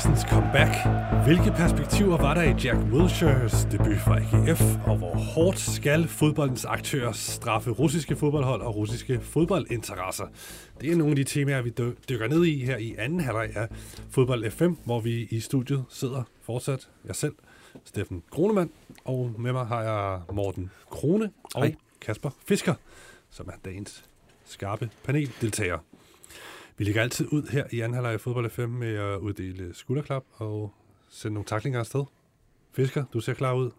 Eriksens comeback? Hvilke perspektiver var der i Jack Wilshires debut fra AGF? Og hvor hårdt skal fodboldens aktører straffe russiske fodboldhold og russiske fodboldinteresser? Det er nogle af de temaer, vi dykker ned i her i anden halvleg af Fodbold FM, hvor vi i studiet sidder fortsat, jeg selv, Steffen Kronemann, og med mig har jeg Morten Krone og Hej. Kasper Fisker, som er dagens skarpe paneldeltager. Vi ligger altid ud her i anden halvleg af Fodbold FM med at uddele skulderklap og sende nogle taklinger afsted. Fisker, du ser klar ud.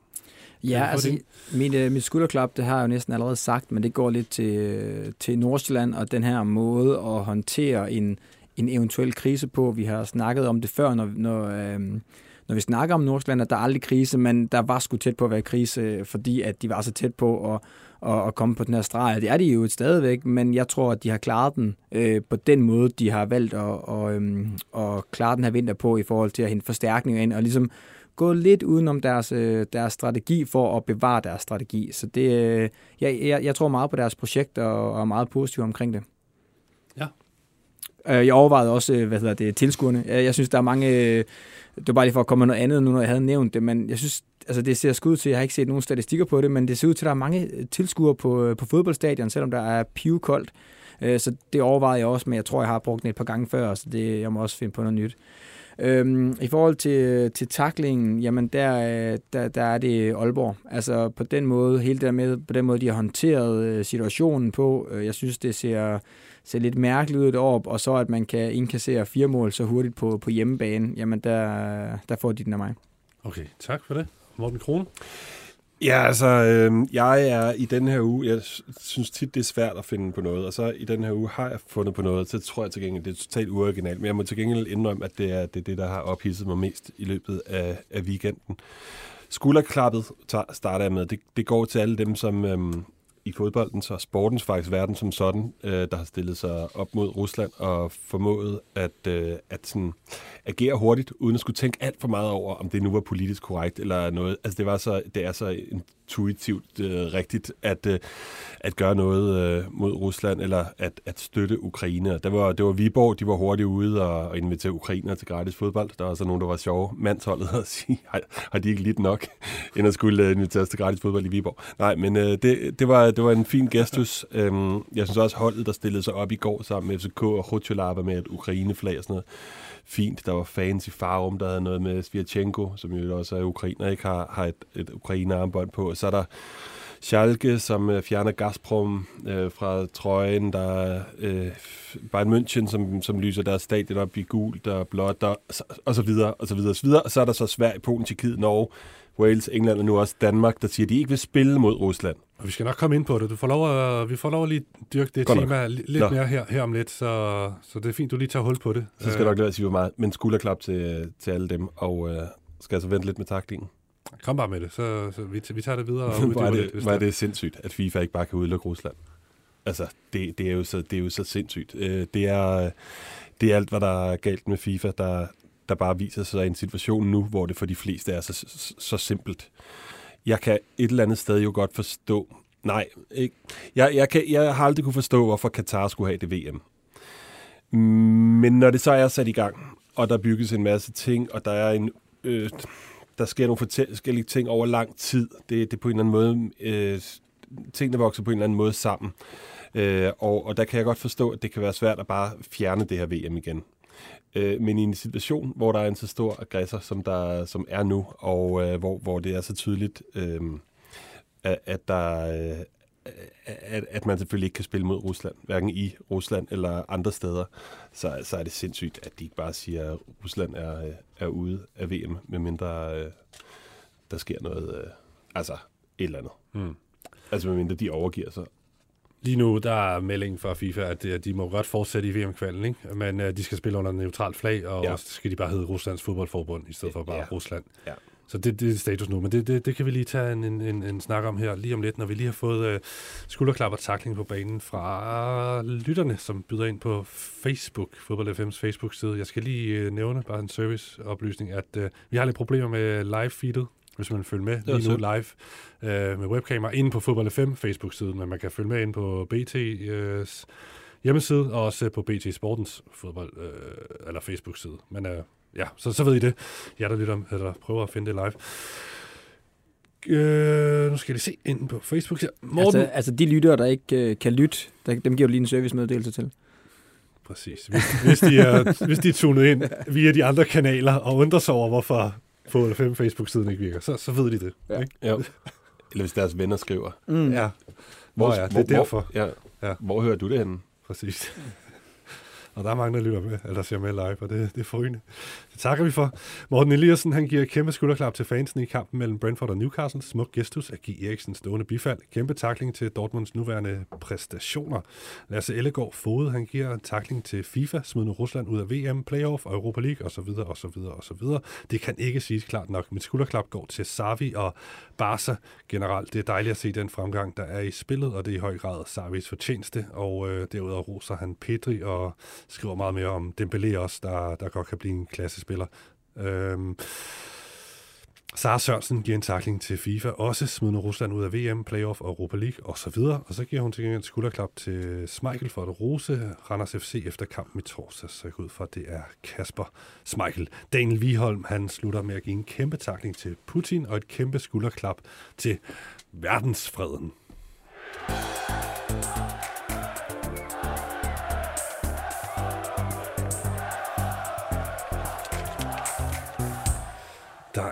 Ja, altså mit, uh, mit skulderklap, det har jeg jo næsten allerede sagt, men det går lidt til, til Nordsjælland og den her måde at håndtere en, en eventuel krise på. Vi har snakket om det før, når, når, øhm, når vi snakker om Nordsjælland, at der er aldrig krise, men der var sgu tæt på at være krise, fordi at de var så tæt på at, at, at komme på den her streg. Det er de jo stadigvæk, men jeg tror, at de har klaret den øh, på den måde, de har valgt at, og, øhm, at klare den her vinter på i forhold til at hente forstærkninger ind, og ligesom gå lidt udenom deres, øh, deres strategi for at bevare deres strategi. Så det, øh, jeg, jeg, jeg tror meget på deres projekt og, og er meget positiv omkring det. Øh, jeg overvejede også, øh, hvad hedder det, tilskuerne. Jeg, jeg synes, der er mange... Øh, det var bare lige for at komme med noget andet, nu når jeg havde nævnt det, men jeg synes, altså det ser skud til, jeg har ikke set nogen statistikker på det, men det ser ud til, at der er mange øh, tilskuere på, øh, på fodboldstadion, selvom der er pivkoldt. Så det overvejede jeg også, men jeg tror, jeg har brugt den et par gange før, så det, jeg må også finde på noget nyt. Øhm, I forhold til, til taklingen, jamen der, der, der er det Aalborg. Altså på den måde, hele det med, på den måde, de har håndteret situationen på, jeg synes, det ser, ser lidt mærkeligt ud op, og så at man kan indkassere fire mål så hurtigt på, på hjemmebane, jamen der, der får de den af mig. Okay, tak for det. Morten Krone? Ja, altså, øh, jeg er i den her uge, jeg synes tit, det er svært at finde på noget, og så i den her uge har jeg fundet på noget, så tror jeg til gengæld, det er totalt uoriginalt, men jeg må til gengæld indrømme, at det er det, er det der har ophidset mig mest i løbet af, af weekenden. Skulderklappet starter jeg med. Det, det går til alle dem, som øhm, i fodboldens og sportens faktisk verden som sådan, øh, der har stillet sig op mod Rusland og formået at, øh, at sådan, agere hurtigt, uden at skulle tænke alt for meget over, om det nu var politisk korrekt eller noget. Altså det, var så, det er så en intuitivt øh, rigtigt at, øh, at gøre noget øh, mod Rusland, eller at, at støtte Ukraine. Der var, det var Viborg, de var hurtigt ude og, og invitere ukrainer til gratis fodbold. Der var så nogen, der var sjove. Mandsholdet at sige, har, har de ikke lidt nok, end at skulle øh, invitere til gratis fodbold i Viborg. Nej, men øh, det, det, var, det var en fin gestus. Øhm, jeg synes også, holdet, der stillede sig op i går sammen med FCK og Khrushchev med et Ukraine-flag og sådan noget, fint. Der var fans i Farum, der havde noget med Svirchenko, som jo også er ukrainer, ikke har, har et, et ukrainerarmbånd på. Og så er der Schalke, som øh, fjerner Gazprom øh, fra trøjen. Der er øh, Bayern München, som, som lyser deres stadion op i gult og blåt, og, og så videre, og så videre, og så videre. Og så er der så Sverige, Polen, Tjekkiet, Norge, Wales, England og nu også Danmark, der siger, at de ikke vil spille mod Rusland. Og vi skal nok komme ind på det. Du får lov at, vi får lov at lige dyrke det Godt tema nok. lidt Nå. mere her, her om lidt, så, så det er fint, du lige tager hul på det. Så skal jeg nok lade at sige, hvor meget, men skulderklap til, til alle dem, og øh, skal jeg så vente lidt med taklingen. Kom bare med det, så, så vi, vi tager det videre. Og er det, hvor er det sindssygt, at FIFA ikke bare kan udelukke Rusland. Altså, det, det, er, jo så, det er jo så sindssygt. Øh, det, er, det er alt, hvad der er galt med FIFA, der, der bare viser sig i en situation nu, hvor det for de fleste er så, så, så simpelt. Jeg kan et eller andet sted jo godt forstå, nej, ikke. Jeg, jeg, kan, jeg har aldrig kunne forstå, hvorfor Katar skulle have det VM. Men når det så er sat i gang, og der bygges en masse ting, og der er en... Øh, der sker nogle forskellige ting over lang tid. Det, det er på en eller anden måde... Øh, tingene vokser på en eller anden måde sammen. Øh, og, og der kan jeg godt forstå, at det kan være svært at bare fjerne det her VM igen. Øh, men i en situation, hvor der er en så stor aggressor, som der som er nu, og øh, hvor, hvor det er så tydeligt, øh, at, at der øh, at, at man selvfølgelig ikke kan spille mod Rusland, hverken i Rusland eller andre steder, så, så er det sindssygt, at de ikke bare siger, at Rusland er, er ude af VM, medmindre øh, der sker noget, øh, altså et eller andet. Mm. Altså medmindre de overgiver sig. Lige nu der er meldingen fra FIFA, at de må godt fortsætte i VM-kvalen, ikke? men uh, de skal spille under en neutralt flag, og ja. så skal de bare hedde Ruslands fodboldforbund, i stedet for bare ja. Rusland. Ja. Så det, det er status nu, men det, det, det kan vi lige tage en, en, en, en snak om her lige om lidt, når vi lige har fået uh, skulderklap og takling på banen fra lytterne, som byder ind på Facebook, Fodbold FM's Facebook-side. Jeg skal lige uh, nævne bare en serviceoplysning, at uh, vi har lidt problemer med live-feedet hvis man følger med lige nu live øh, med webkamera inde på Fodbold FM Facebook-siden, men man kan følge med ind på BT øh, hjemmeside, og også på BT Sportens fodbold, øh, eller Facebook-side. Men øh, ja, så, så ved I det. Jeg der lytter, eller prøver at finde det live. Øh, nu skal jeg lige se ind på Facebook her. Morten. Altså, altså de lyttere, der ikke øh, kan lytte, der, dem giver du lige en servicemeddelelse til. Præcis. Hvis, hvis, de er, hvis de er tunet ind via de andre kanaler og undrer sig over, hvorfor på 5 Facebook-siden ikke virker, så, så ved de det. Ja. Ikke? Ja. Eller hvis deres venner skriver. Mm. Ja. Hvor er det? er derfor. Hvor, ja. Ja. Hvor hører du det henne? Præcis. Og der er mange, der lytter med, eller ser med live, og det, det er forrygende. Det takker vi for. Morten Eliassen, han giver kæmpe skulderklap til fansen i kampen mellem Brentford og Newcastle. Smuk gestus af G. Eriksen stående bifald. Kæmpe takling til Dortmunds nuværende præstationer. Lasse Ellegaard Fode, han giver takling til FIFA, smidende Rusland ud af VM, Playoff og Europa League osv. osv. osv. Det kan ikke siges klart nok. Mit skulderklap går til Savi og Barca generelt. Det er dejligt at se den fremgang, der er i spillet, og det er i høj grad Savis fortjeneste. Og øh, derudover roser han Pedri og skriver meget mere om Dembélé også, der, der godt kan blive en klassespiller. Øhm, Sara Sørensen giver en takling til FIFA, også smidende Rusland ud af VM, Playoff og Europa League osv. Og så giver hun til gengæld skulderklap til Smeichel for at rose Randers FC efter kampen i torsdag. Så jeg går ud fra, at det er Kasper Smeichel. Daniel Viholm, han slutter med at give en kæmpe takling til Putin og et kæmpe skulderklap til verdensfreden.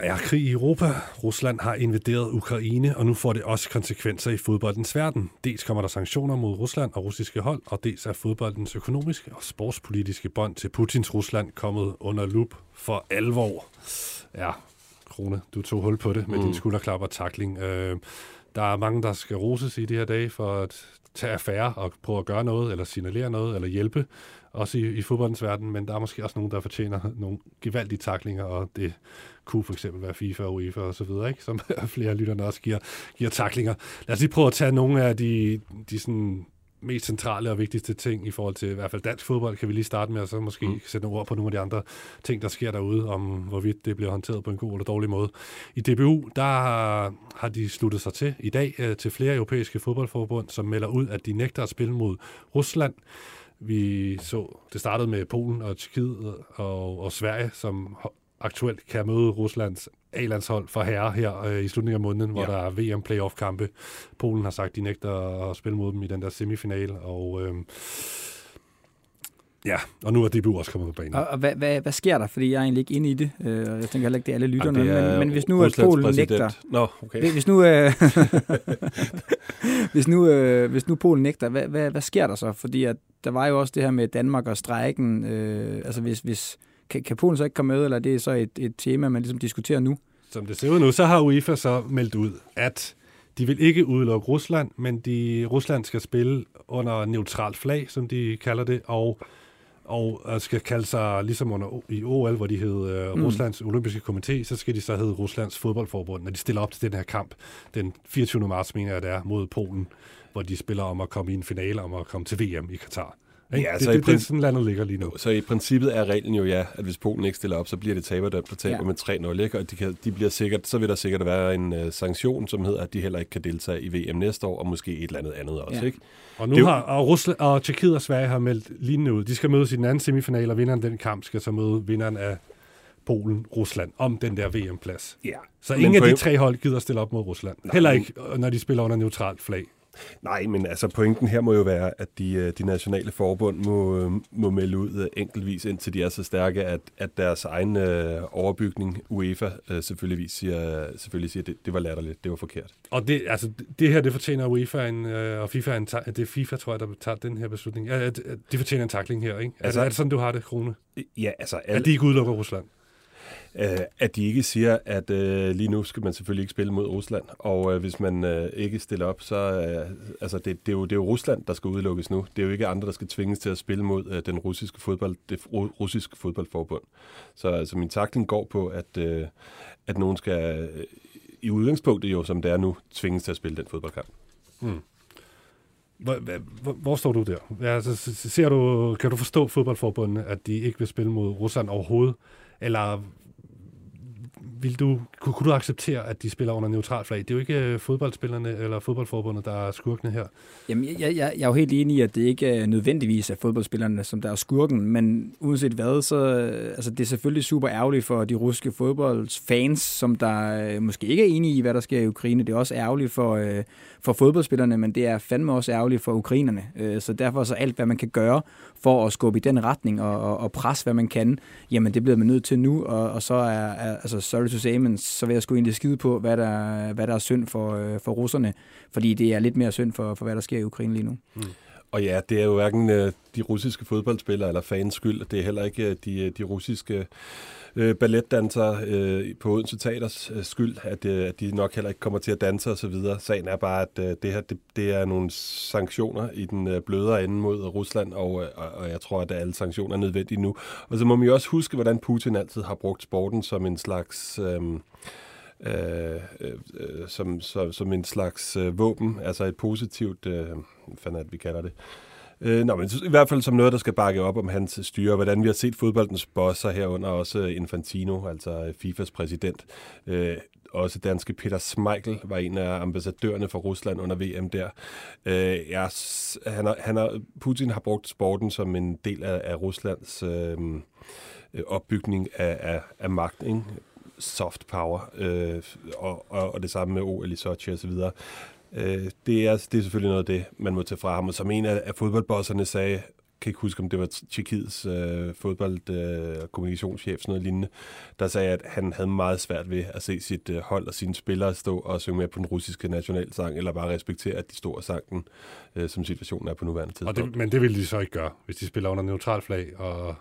Er krig i Europa. Rusland har invaderet Ukraine, og nu får det også konsekvenser i fodboldens verden. Dels kommer der sanktioner mod Rusland og russiske hold, og dels er fodboldens økonomiske og sportspolitiske bånd til Putins Rusland kommet under lup for alvor. Ja, Krone, du tog hul på det med mm. din skulderklap og takling. Øh, der er mange, der skal roses i de her dage for at tage affære og prøve at gøre noget, eller signalere noget, eller hjælpe, også i, i fodboldens verden, men der er måske også nogen, der fortjener nogle gevaldige taklinger, og det kunne for eksempel være FIFA og UEFA og så videre, ikke? som flere lytterne også giver, giver taklinger. Lad os lige prøve at tage nogle af de, de sådan mest centrale og vigtigste ting i forhold til i hvert fald dansk fodbold, kan vi lige starte med, og så måske mm. sætte nogle ord på nogle af de andre ting, der sker derude, om hvorvidt det bliver håndteret på en god eller dårlig måde. I DBU, der har, har de sluttet sig til i dag øh, til flere europæiske fodboldforbund, som melder ud, at de nægter at spille mod Rusland. Vi så, det startede med Polen og Tjekkiet og, og Sverige, som aktuelt kan møde Ruslands A-landshold for herre her øh, i slutningen af måneden, hvor ja. der er VM-playoff-kampe. Polen har sagt, de nægter at spille mod dem i den der semifinal, og øh, ja, og nu er DBU også kommet på banen. Og, og hvad, hvad, hvad sker der? Fordi jeg er egentlig ikke inde i det. Øh, jeg tænker heller ikke, det er alle lytterne. Men, men hvis nu at Polen præsident. nægter... Nå, okay. Hvis nu, øh, hvis, nu, øh, hvis nu Polen nægter, hvad, hvad, hvad sker der så? Fordi at der var jo også det her med Danmark og strækken. Øh, altså hvis, hvis kan, kan Polen så ikke komme med, eller det er så et, et tema, man ligesom diskuterer nu? Som det ser ud nu, så har UEFA så meldt ud, at de vil ikke udelukke Rusland, men de, Rusland skal spille under neutralt flag, som de kalder det, og og skal kalde sig, ligesom under i OL, hvor de hed uh, mm. Ruslands Olympiske Komité, så skal de så hedde Ruslands Fodboldforbund, når de stiller op til den her kamp den 24. marts, mener jeg det er, mod Polen, hvor de spiller om at komme i en finale, om at komme til VM i Katar. Ikke? Ja, det, så det, det, det, sådan landet ligger lige nu. Så i princippet er reglen jo ja, at hvis Polen ikke stiller op, så bliver det taberdømt og taber ja. med 3-0. Ikke? Og de, kan, de bliver sikkert, så vil der sikkert være en uh, sanktion, som hedder, at de heller ikke kan deltage i VM næste år, og måske et eller andet andet også. Ja. Ikke? Og nu det, har og Rusland og Tjekkiet og Sverige har meldt lignende ud. De skal mødes i den anden semifinal, og vinderen af den kamp skal så møde vinderen af Polen, Rusland, om den der VM-plads. Ja. Så ingen af de tre hold gider stille op mod Rusland. Nej, Heller ikke, når de spiller under neutralt flag. Nej, men altså pointen her må jo være, at de, øh, de nationale forbund må, øh, må melde ud øh, enkeltvis, indtil de er så stærke, at, at deres egen øh, overbygning, UEFA, øh, selvfølgelig siger, selvfølgelig siger, det, det var latterligt, det var forkert. Og det, altså, det her, det fortjener UEFA en, øh, og FIFA en, det er FIFA, tror jeg, der tager den her beslutning. Ja, de fortjener en takling her, ikke? Altså, er, det, er det sådan, du har det, Krone? Ja, altså... Alle, at de ikke udelukker Rusland? Øh, at de ikke siger, at øh, lige nu skal man selvfølgelig ikke spille mod Rusland, og øh, hvis man øh, ikke stiller op, så øh, altså det, det, er jo, det er jo Rusland, der skal udelukkes nu. Det er jo ikke andre, der skal tvinges til at spille mod øh, den russiske fodbold, det russiske fodboldforbund. Så altså, min takling går på, at, øh, at nogen skal øh, i udgangspunktet jo, som det er nu, tvinges til at spille den fodboldkamp. Hmm. Hvor, hvor, hvor står du der? Ja, altså, ser du, kan du forstå fodboldforbundet, at de ikke vil spille mod Rusland overhovedet? Eller vil du, kunne, kunne du acceptere, at de spiller under neutral flag? Det er jo ikke øh, fodboldspillerne eller fodboldforbundet, der er skurkene her. Jamen, jeg, jeg, jeg er jo helt enig i, at det ikke er nødvendigvis er fodboldspillerne, som der er skurken, men uanset hvad, så øh, altså, det er selvfølgelig super ærgerligt for de russiske fodboldsfans, som der måske ikke er enige i, hvad der sker i Ukraine. Det er også ærgerligt for, øh, for fodboldspillerne, men det er fandme også ærgerligt for ukrainerne. Øh, så derfor så alt, hvad man kan gøre for at skubbe i den retning og, og, og presse, hvad man kan, jamen det bliver man nødt til nu, og, og så er, er altså sorry to say, men så vil jeg sgu egentlig skide på, hvad der, hvad der er synd for, øh, for russerne, fordi det er lidt mere synd for, for hvad der sker i Ukraine lige nu. Mm. Og ja, det er jo hverken øh, de russiske fodboldspillere eller fans skyld, det er heller ikke øh, de, øh, de russiske øh, balletdansere øh, på Odense Teaters øh, skyld, at, øh, at de nok heller ikke kommer til at danse osv. Sagen er bare, at øh, det her det, det er nogle sanktioner i den øh, blødere ende mod Rusland, og, øh, og jeg tror, at alle sanktioner er nødvendige nu. Og så må man jo også huske, hvordan Putin altid har brugt sporten som en slags... Øhm, øh, øh, øh, som, som, som en slags øh, våben, altså et positivt, øh, hvad fanden er det, vi kalder det, Øh, Øh, nå, men i hvert fald som noget, der skal bakke op om hans styre, hvordan vi har set fodboldens bosser herunder også Infantino, altså øh, FIFAs præsident. Øh, også danske Peter Smeichel var en af ambassadørerne for Rusland under VM der. Øh, ja, han har, han har, Putin har brugt sporten som en del af, af Ruslands øh, øh, opbygning af, af, af magt, ikke? soft power, øh, og, og, og det samme med OL i Sochi osv. Øh, det, er, det er selvfølgelig noget af det, man må tage fra ham. Og som en af, af fodboldbosserne sagde, kan ikke huske, om det var Tjekkiets øh, fodbold- øh, kommunikationschef, sådan noget lignende, der sagde, at han havde meget svært ved at se sit øh, hold og sine spillere stå og synge med på den russiske nationalsang, eller bare respektere, at de stod og sang den, øh, som situationen er på nuværende tidspunkt. Og det, men det ville de så ikke gøre, hvis de spiller under neutral flag og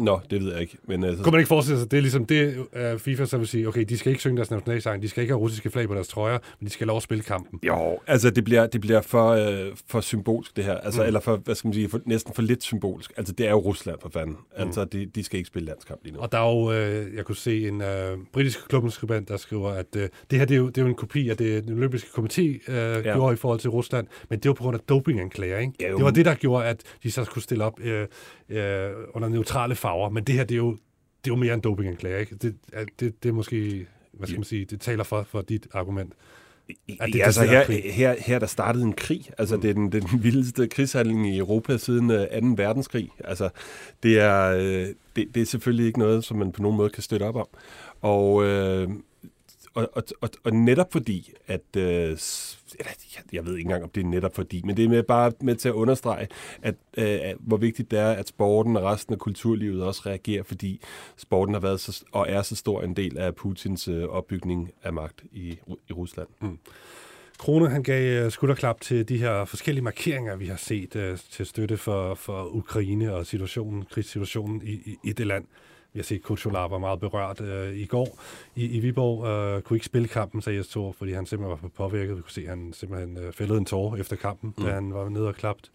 Nå, det ved jeg ikke. Men, altså... Kunne man ikke forestille sig, det er ligesom det, uh, FIFA så vil sige, okay, de skal ikke synge deres nationalsang, de skal ikke have russiske flag på deres trøjer, men de skal lov at spille kampen. Jo, altså det bliver, det bliver for, øh, for symbolsk det her, altså, mm. eller for, hvad skal man sige, for, næsten for lidt symbolsk. Altså det er jo Rusland for fanden. Mm. Altså de, de skal ikke spille landskamp lige nu. Og der er jo, øh, jeg kunne se en øh, britisk klubbenskribent, der skriver, at øh, det her det er, jo, det er jo en kopi af det, den olympiske komité øh, ja. gjorde i forhold til Rusland, men det var på grund af dopinganklager, ikke? Ja, det var det, der gjorde, at de så skulle stille op øh, øh, under neutrale farver, men det her, det er jo, det er jo mere en dopinganklage, ikke? Det, det, det er måske, hvad skal man sige, det taler for, for dit argument. At det, ja, altså her, her, her der startede en krig. Altså mm. det er den, den vildeste krigshandling i Europa siden 2. Øh, verdenskrig. Altså det er, øh, det, det er selvfølgelig ikke noget, som man på nogen måde kan støtte op om. Og øh, og, og, og, og netop fordi, at øh, jeg ved ikke engang, om det er netop fordi, men det er med, bare med til at understrege, at, øh, hvor vigtigt det er, at sporten og resten af kulturlivet også reagerer, fordi sporten har været så, og er så stor en del af Putins øh, opbygning af magt i, i Rusland. Mm. Krone han gav øh, skulderklap til de her forskellige markeringer, vi har set øh, til støtte for, for Ukraine og situationen, krigssituationen i, i, i det land. Vi har set Kuchola var meget berørt øh, i går i, i Viborg. Øh, kunne ikke spille kampen, sagde Jes fordi han simpelthen var påvirket. Vi kunne se, at han simpelthen øh, fældede en tår efter kampen, mm. da han var nede og klapt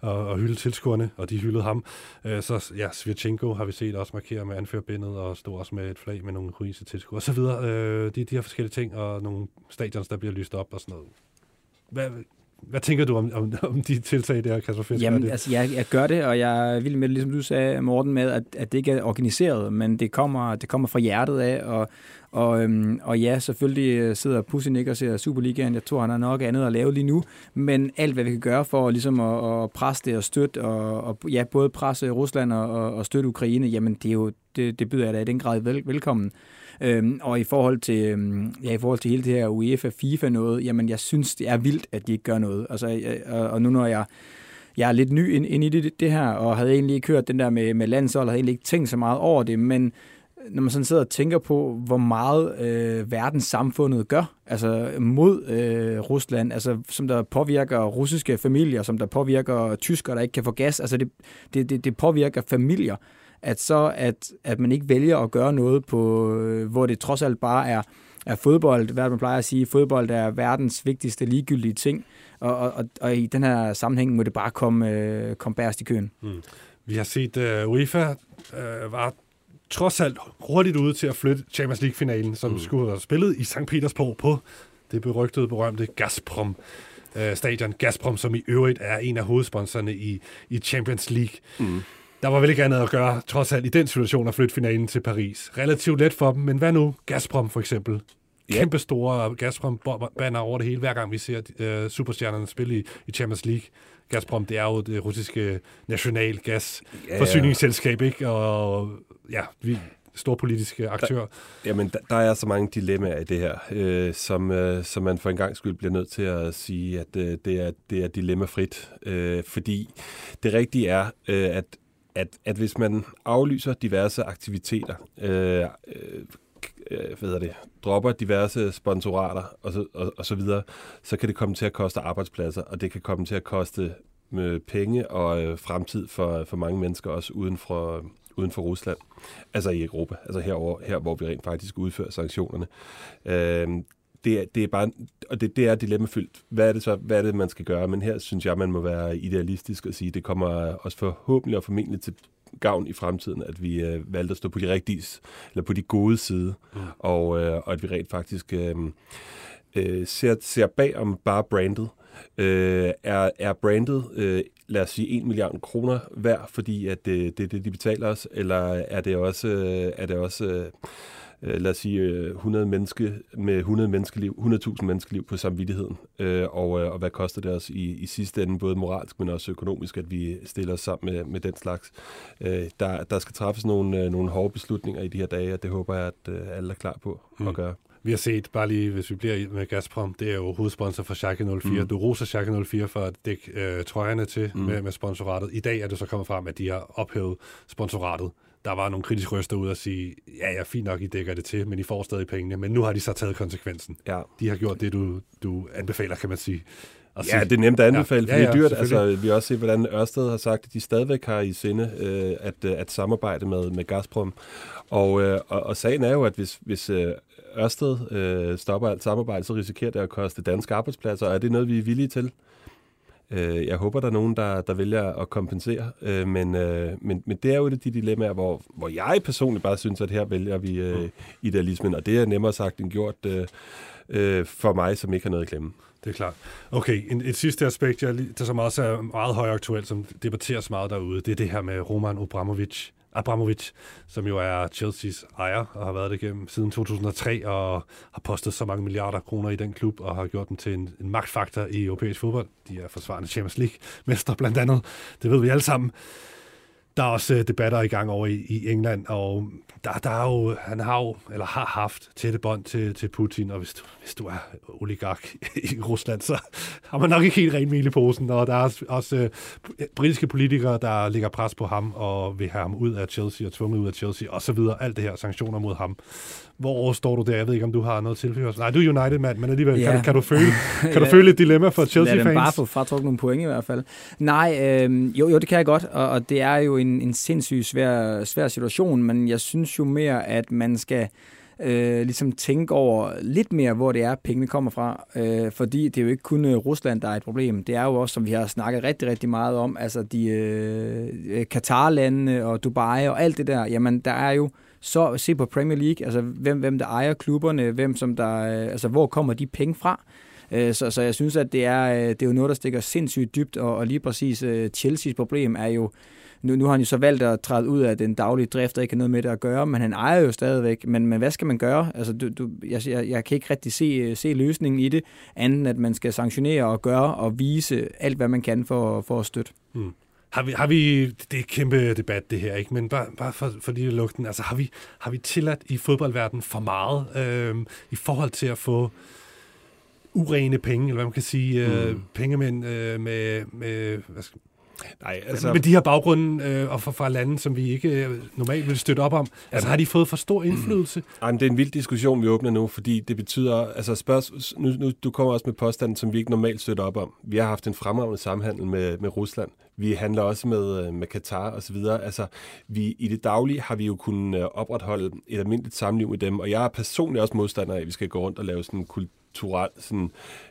og, og hylde tilskuerne, og de hyldede ham. Øh, så ja, Svirchenko har vi set også markere med anførbindet, og stå også med et flag med nogle ukrainske tilskuere, videre. Øh, de, de her forskellige ting, og nogle stadions, der bliver lyst op og sådan noget. Hvad, hvad tænker du om, om, om de tiltag der, Kasper Fisk? Jamen, det? altså, jeg, jeg gør det, og jeg er vild med det, ligesom du sagde, Morten, med, at, at det ikke er organiseret, men det kommer, det kommer fra hjertet af, og, og, øhm, og ja, selvfølgelig sidder Putin ikke og ser Superligaen. Jeg tror, han har nok andet at lave lige nu, men alt, hvad vi kan gøre for ligesom at, at presse det og støtte, og, og ja, både presse Rusland og, og, og støtte Ukraine, jamen det, er jo, det, det byder jeg da i den grad vel, velkommen. Øhm, og i forhold til øhm, ja, i forhold til hele det her UEFA FIFA noget, jamen jeg synes det er vildt at de ikke gør noget. Altså og, og nu når jeg jeg er lidt ny ind, ind i det, det her, og havde egentlig ikke hørt den der med, med landshold, og havde egentlig ikke tænkt så meget over det, men når man sådan sidder og tænker på, hvor meget øh, verdenssamfundet gør, altså mod øh, Rusland, altså som der påvirker russiske familier, som der påvirker tyskere, der ikke kan få gas, altså det, det, det, det påvirker familier at så at, at man ikke vælger at gøre noget på, øh, hvor det trods alt bare er, er fodbold, hvad man plejer at sige, fodbold er verdens vigtigste ligegyldige ting, og, og, og i den her sammenhæng må det bare komme, øh, komme bærst i køen. Mm. Vi har set uh, UEFA uh, var trods alt hurtigt ude til at flytte Champions League-finalen, som mm. skulle have spillet i St. Petersborg på det berygtede, berømte Gazprom stadion. Gazprom, som i øvrigt er en af hovedsponsorerne i, i Champions League. Mm. Der var vel ikke andet at gøre, trods alt i den situation, at flytte finalen til Paris. Relativt let for dem, men hvad nu? Gazprom for eksempel. Ja. Kæmpe store Gazprom-banner over det hele, hver gang vi ser uh, superstjernerne spille i, i Champions League. Gazprom, det er jo det russiske national gasforsyningsselskab, ikke? Og ja, vi stor politiske aktør. Jamen, der, der er så mange dilemmaer i det her, øh, som, øh, som man for en gang skyld bliver nødt til at sige, at øh, det, er, det er dilemmafrit. Øh, fordi det rigtige er, øh, at, at, at hvis man aflyser diverse aktiviteter, øh, øh, øh, hvad hedder det, dropper diverse sponsorater og så, og, og så videre, så kan det komme til at koste arbejdspladser, og det kan komme til at koste med penge og øh, fremtid for, for mange mennesker også uden for, uden for Rusland, altså i Europa, altså herover, her hvor vi rent faktisk udfører sanktionerne. Øh, det, er, det er bare, og det, det er dilemmafyldt. Hvad er det så, hvad er det, man skal gøre? Men her synes jeg, man må være idealistisk og sige, at det kommer også forhåbentlig og formentlig til gavn i fremtiden, at vi øh, valgte at stå på de rigtige, eller på de gode side, mm. og, øh, og at vi rent faktisk øh, øh, ser, ser bag om bare brandet. Øh, er, er brandet, øh, lad os sige, 1 milliard kroner værd, fordi at det, det er det, de betaler os, eller er det også, øh, er det også øh, øh lad os sige, 100 menneske, med 100 menneskeliv, 100.000 menneskeliv på samvittigheden. Øh, og, øh, og hvad koster det os i, i sidste ende, både moralsk, men også økonomisk, at vi stiller os sammen med, med den slags. Øh, der, der skal træffes nogle, nogle hårde beslutninger i de her dage, og det håber jeg, at alle er klar på mm. at gøre. Vi har set, bare lige hvis vi bliver med Gazprom, det er jo hovedsponsor for Schalke 04. Mm. Du roser Schalke 04 for at dække øh, trøjerne til mm. med, med sponsoratet. I dag er det så kommet frem, at de har ophævet sponsoratet. Der var nogle kritiske røster ud og sige, ja, ja, fint nok, I dækker det til, men I får stadig pengene. Men nu har de så taget konsekvensen. Ja. De har gjort det, du, du anbefaler, kan man sige. Ja, det er nemt at anbefale, ja, for ja, ja, det er dyrt. Altså, vi har også set, hvordan Ørsted har sagt, at de stadigvæk har i sinde øh, at, øh, at samarbejde med, med Gazprom. Og, øh, og, og sagen er jo, at hvis, hvis øh, Ørsted øh, stopper alt samarbejde, så risikerer det at koste danske arbejdspladser. Og er det noget, vi er villige til? Øh, jeg håber, der er nogen, der, der vælger at kompensere, øh, men, øh, men, men det er jo et af de dilemmaer, hvor, hvor jeg personligt bare synes, at her vælger vi øh, idealismen, og det er nemmere sagt end gjort øh, øh, for mig, som ikke har noget at glemme. Det er klart. Okay, en, et sidste aspekt, jeg, der som også er meget højaktuelt, som debatteres meget derude, det er det her med Roman Abramovic, Abramovic, som jo er Chelseas ejer og har været det gennem siden 2003 og har postet så mange milliarder kroner i den klub og har gjort dem til en, en magtfaktor i europæisk fodbold. De er forsvarende Champions League-mester blandt andet. Det ved vi alle sammen. Der er også øh, debatter i gang over i, i England, og der, der er jo, han har jo, eller har haft tætte bånd til, til Putin, og hvis du, hvis du er oligark i Rusland, så har man nok ikke helt ren mil i posen, og der er også øh, britiske politikere, der lægger pres på ham, og vil have ham ud af Chelsea, og tvunget ud af Chelsea, og så videre, alt det her, sanktioner mod ham. Hvor står du der? Jeg ved ikke, om du har noget tilfælde. Nej, du er United-mand, men alligevel, ja. kan, kan, du føle, kan du føle et dilemma for Chelsea-fans? Lad dem bare få fratrukket nogle point i hvert fald. Nej, øh, jo, jo, det kan jeg godt, og, og det er jo en, en sindssygt svær, svær situation, men jeg synes jo mere, at man skal øh, ligesom tænke over lidt mere, hvor det er, pengene kommer fra. Øh, fordi det er jo ikke kun øh, Rusland, der er et problem. Det er jo også, som vi har snakket rigtig, rigtig meget om, altså de øh, øh Katar-landene og Dubai og alt det der. Jamen, der er jo så se på Premier League, altså hvem, hvem der ejer klubberne, hvem som der, øh, altså hvor kommer de penge fra? Øh, så, så jeg synes, at det er, det er jo noget, der stikker sindssygt dybt, og, og lige præcis Chelsea's problem er jo, nu, nu har han jo så valgt at træde ud af den daglige drift, og ikke har noget med det at gøre, men han ejer jo stadigvæk. Men, men hvad skal man gøre? Altså, du, du, jeg, jeg, jeg kan ikke rigtig se, se løsningen i det, anden at man skal sanktionere og gøre og vise alt, hvad man kan for, for at støtte. Mm. Har vi, har vi, det er et kæmpe debat det her, ikke? men bare, bare for, for lige lugten, altså har vi, har vi tilladt i fodboldverdenen for meget øh, i forhold til at få urene penge, eller hvad man kan sige, øh, mm. pengemænd øh, med, med hvad skal, Nej, altså... Med de her baggrunde øh, og fra, fra lande, som vi ikke øh, normalt vil støtte op om, altså har de fået for stor indflydelse? Ej, det er en vild diskussion, vi åbner nu, fordi det betyder, altså spørgs, nu, nu, du kommer også med påstanden, som vi ikke normalt støtter op om. Vi har haft en fremragende samhandel med, med Rusland. Vi handler også med, øh, med Katar og så videre. Altså, vi, i det daglige har vi jo kunnet øh, opretholde et almindeligt samliv med dem, og jeg er personligt også modstander af, at vi skal gå rundt og lave sådan en kulturel sådan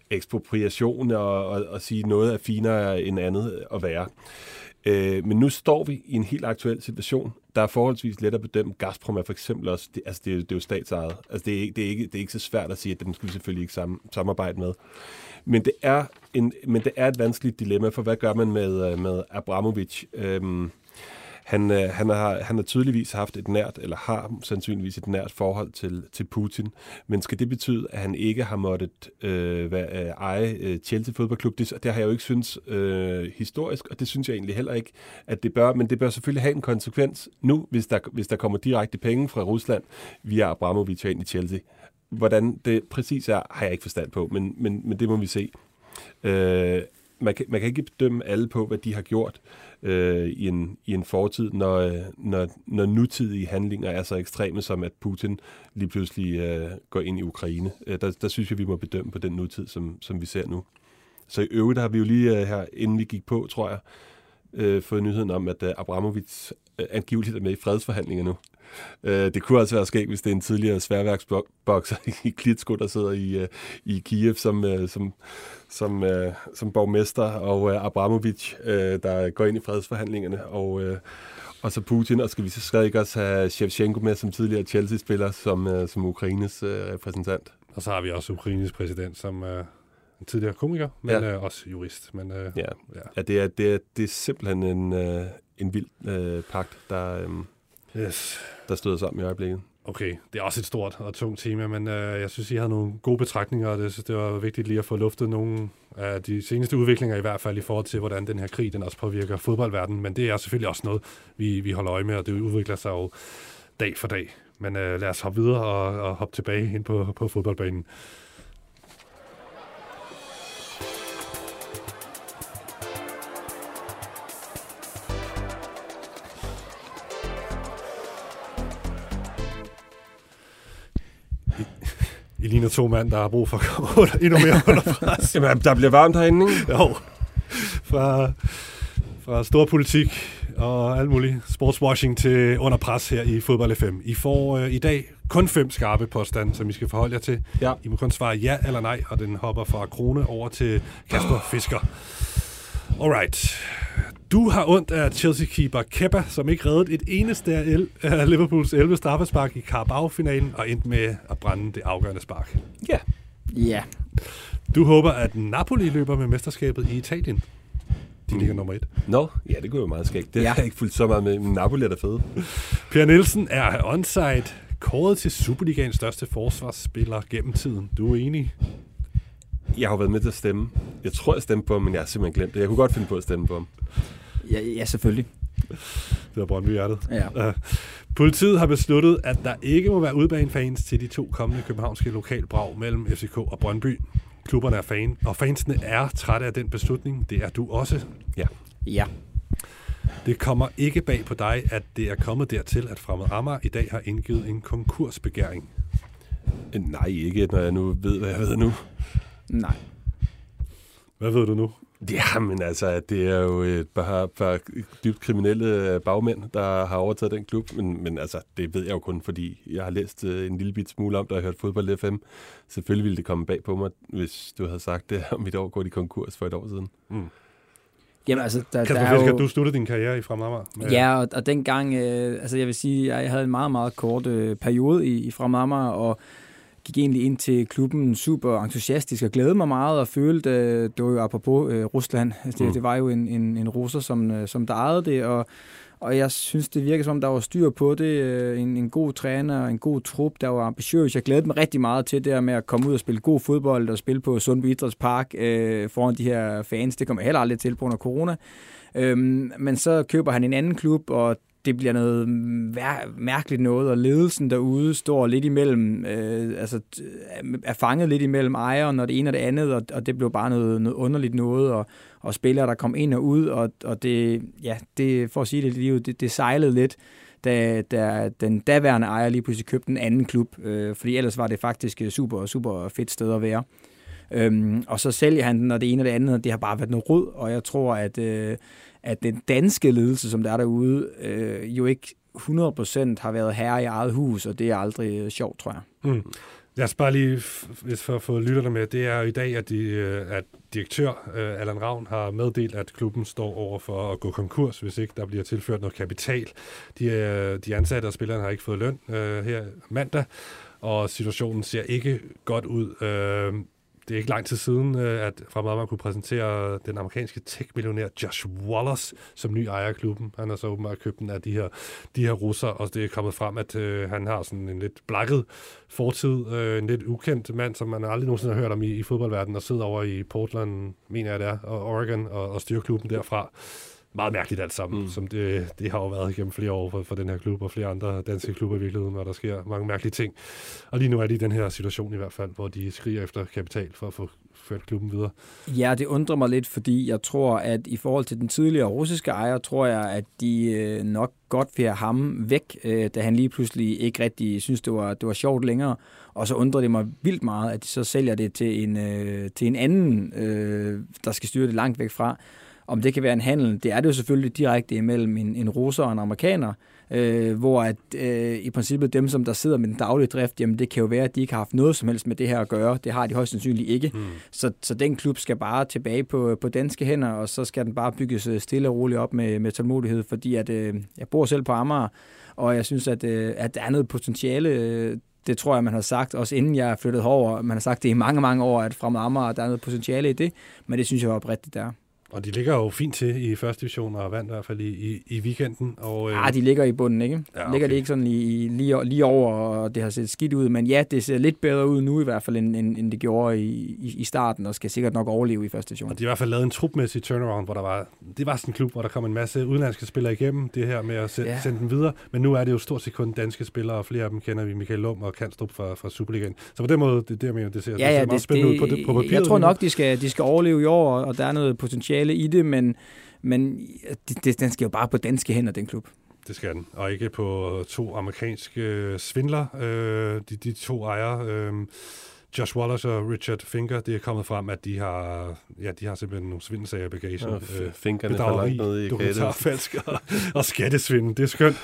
ekspropriation og, og, og sige noget er finere end andet at være. Øh, men nu står vi i en helt aktuel situation. Der er forholdsvis let at bedømme. Gazprom er for eksempel også, det, altså det, det er jo statsejet. Altså det, er, det, er ikke, det er ikke så svært at sige, at den skal vi selvfølgelig ikke sam, samarbejde med. Men det, er en, men det er et vanskeligt dilemma, for hvad gør man med, øh, med Abramovic? Øhm, han, øh, han, har, han har tydeligvis haft et nært, eller har sandsynligvis et nært forhold til, til Putin. Men skal det betyde, at han ikke har måttet øh, være, øh, eje øh, Chelsea fodboldklub? Det, det har jeg jo ikke synes øh, historisk, og det synes jeg egentlig heller ikke, at det bør. Men det bør selvfølgelig have en konsekvens nu, hvis der, hvis der kommer direkte penge fra Rusland via Abramovic ind i Chelsea. Hvordan det præcis er, har jeg ikke forstand på, men, men, men det må vi se. Øh, man, kan, man kan ikke bedømme alle på, hvad de har gjort øh, i, en, i en fortid, når, øh, når, når nutidige handlinger er så ekstreme, som at Putin lige pludselig øh, går ind i Ukraine. Øh, der, der synes jeg, vi må bedømme på den nutid, som, som vi ser nu. Så i øvrigt har vi jo lige øh, her, inden vi gik på, tror jeg, øh, fået nyheden om, at øh, Abramovic øh, angiveligt er med i fredsforhandlinger nu. Øh, det kunne altså være sket, hvis det er en tidligere sværværksbokser i Klitsko, der sidder i, øh, i Kiev som, øh, som, som, øh, som borgmester, og Abramovic, der går ind i fredsforhandlingerne, og, og så Putin, og skal vi så skal ikke også have Shevchenko med som tidligere Chelsea-spiller, som, som Ukraines repræsentant. Og så har vi også Ukraines præsident, som en tidligere komiker, men ja. øh, også jurist. Men, øh, ja. Ja. ja, det er, det er, det er simpelthen en, øh, en vild øh, pagt, der, øh, yes. der støder sammen i øjeblikket. Okay, det er også et stort og tungt tema, men øh, jeg synes, I havde nogle gode betragtninger, og det, synes, det var vigtigt lige at få luftet nogle af de seneste udviklinger, i hvert fald i forhold til, hvordan den her krig den også påvirker fodboldverdenen. Men det er selvfølgelig også noget, vi, vi holder øje med, og det udvikler sig jo dag for dag. Men øh, lad os hoppe videre og, og hoppe tilbage ind på, på fodboldbanen. Ligner to mænd, der har brug for at komme under, endnu mere under pres. Jamen, der bliver varmt herinde, ikke? Jo. Fra, fra stor politik og alt muligt sportswashing til under pres her i Fodbold FM. I får øh, i dag kun fem skarpe påstande, som I skal forholde jer til. Ja. I må kun svare ja eller nej, og den hopper fra Krone over til Kasper Fisker. Alright. Du har ondt af Chelsea-keeper Kepa, som ikke reddede et eneste af, el- af Liverpools 11 straffespark i Carabao-finalen og endte med at brænde det afgørende spark. Ja. Ja. Du håber, at Napoli løber med mesterskabet i Italien. De ligger nummer et. Nå, ja, det kunne jo meget skægt. Det Ja. har jeg ikke fulgt så meget med, men Napoli er da fede. Per Nielsen er onside kåret til Superligaens største forsvarsspiller gennem tiden. Du er enig? Jeg har været med til at stemme. Jeg tror, jeg stemte på ham, men jeg har simpelthen glemt det. Jeg kunne godt finde på at stemme på ham. Ja, ja selvfølgelig. Det var Brøndby hjertet. Ja. Uh, politiet har besluttet, at der ikke må være udbanefans til de to kommende københavnske lokalbrag mellem FCK og Brøndby. Klubberne er fan, og fansene er trætte af den beslutning. Det er du også. Ja. Det kommer ikke bag på dig, at det er kommet dertil, at Fremad Amager i dag har indgivet en konkursbegæring. Nej, ikke, når jeg nu ved, hvad jeg ved nu. Nej. Hvad ved du nu? Ja, men altså, det er jo et par, par dybt kriminelle øh, bagmænd, der har overtaget den klub. Men, men altså, det ved jeg jo kun, fordi jeg har læst øh, en lille bit smule om, da jeg hørt fodbold FM. Selvfølgelig ville det komme bag på mig, hvis du havde sagt det om mit år går i konkurs for et år siden. Jamen altså, der, der Kasper er Fisker, jo... du sluttede din karriere i Fremad med- Ja, og, og dengang, øh, altså jeg vil sige, jeg havde en meget, meget kort øh, periode i, i Fremad og gik egentlig ind til klubben super entusiastisk og glædede mig meget og følte, øh, det var jo apropos øh, Rusland, altså, det, Mm. det var jo en, en, en russer, som, øh, som der ejede det, og, og jeg synes, det virker som, om der var styr på det, en, en god træner, en god trup, der var ambitiøs. Jeg glædede mig rigtig meget til det med at komme ud og spille god fodbold og spille på Sundby Idrætspark øh, foran de her fans. Det kommer jeg heller aldrig til på under corona. Øhm, men så køber han en anden klub, og det bliver noget mærkeligt noget, og ledelsen derude står lidt imellem, øh, altså er fanget lidt imellem ejeren og det ene og det andet, og, og det blev bare noget, noget underligt noget, og, og spillere, der kom ind og ud, og, og det, ja, det, for at sige det lige, det, det sejlede lidt, da, da den daværende ejer lige pludselig købte en anden klub, øh, fordi ellers var det faktisk øh, super, super fedt sted at være. Øhm, og så sælger han den, og det ene og det andet, og det har bare været noget rod, og jeg tror, at, øh, at den danske ledelse, som der er derude, øh, jo ikke 100% har været herre i eget hus, og det er aldrig øh, sjovt, tror jeg. Mm. Lad os bare lige, hvis for at få lytterne med, det er jo i dag, at, de, øh, at direktør øh, Allan Ravn har meddelt, at klubben står over for at gå konkurs, hvis ikke der bliver tilført noget kapital. De, øh, de ansatte og spillerne har ikke fået løn øh, her mandag, og situationen ser ikke godt ud. Øh, det er ikke lang tid siden, øh, at Fremad man kunne præsentere den amerikanske tech-millionær Josh Wallace som ny ejer af klubben. Han har så åbenbart købt den af de her, de her russer, og det er kommet frem, at øh, han har sådan en lidt blakket fortid, øh, en lidt ukendt mand, som man aldrig nogensinde har hørt om i, i fodboldverdenen, og sidder over i Portland, mener jeg det er, og Oregon, og, og styrer klubben derfra meget mærkeligt alt sammen, mm. som det, det har jo været igennem flere år for, for den her klub og flere andre danske klubber i virkeligheden, hvor der sker mange mærkelige ting. Og lige nu er de i den her situation i hvert fald, hvor de skriger efter kapital for at få ført klubben videre. Ja, det undrer mig lidt, fordi jeg tror, at i forhold til den tidligere russiske ejer, tror jeg, at de øh, nok godt vil have ham væk, øh, da han lige pludselig ikke rigtig synes, det var, det var sjovt længere. Og så undrer det mig vildt meget, at de så sælger det til en, øh, til en anden, der skal styre det langt væk fra. Om det kan være en handel, det er det jo selvfølgelig direkte imellem en, en russer og en amerikaner, øh, hvor at, øh, i princippet dem, som der sidder med den daglige drift, jamen det kan jo være, at de ikke har haft noget som helst med det her at gøre. Det har de højst sandsynligt ikke. Mm. Så, så den klub skal bare tilbage på, på danske hænder, og så skal den bare bygges øh, stille og roligt op med, med tålmodighed, fordi at, øh, jeg bor selv på Amager, og jeg synes, at, øh, at der er noget potentiale øh, det tror jeg, man har sagt, også inden jeg flyttede herover. Man har sagt det i mange, mange år, at fra Amager, der er noget potentiale i det, men det synes jeg var oprigtigt der. Og de ligger jo fint til i første division og vandt i hvert fald i, i, i weekenden. Og, øh... Ja, de ligger i bunden, ikke? Ja, okay. Ligger de ikke sådan i, lige, lige over, og det har set skidt ud. Men ja, det ser lidt bedre ud nu i hvert fald, end, end, end det gjorde i, i, i starten, og skal sikkert nok overleve i første division. Og de har i hvert fald lavet en trupmæssig turnaround, hvor der var, det var sådan en klub, hvor der kom en masse udenlandske spillere igennem, det her med at sende, ja. sende dem videre. Men nu er det jo stort set kun danske spillere, og flere af dem kender vi, Michael Lum og Kanstrup fra, fra Superligaen. Så på den måde, det, det, mener, det ser, ja, ja, det ser meget det, spændende det, ud på, på papiret. Jeg tror nok, de skal, de skal overleve i år, og der er noget potentiale i det, men men det, den skal jo bare på danske hænder, den klub. Det skal den, og ikke på to amerikanske svindler. Øh, de, de to ejere, øh, Josh Wallace og Richard Finger, det er kommet frem, at de har, ja, de har simpelthen nogle svindelsager i bagagen. Ja, øh, fingrene bedrageri, ned i dokumentarfalsk og, og skattesvindel. Det er skønt.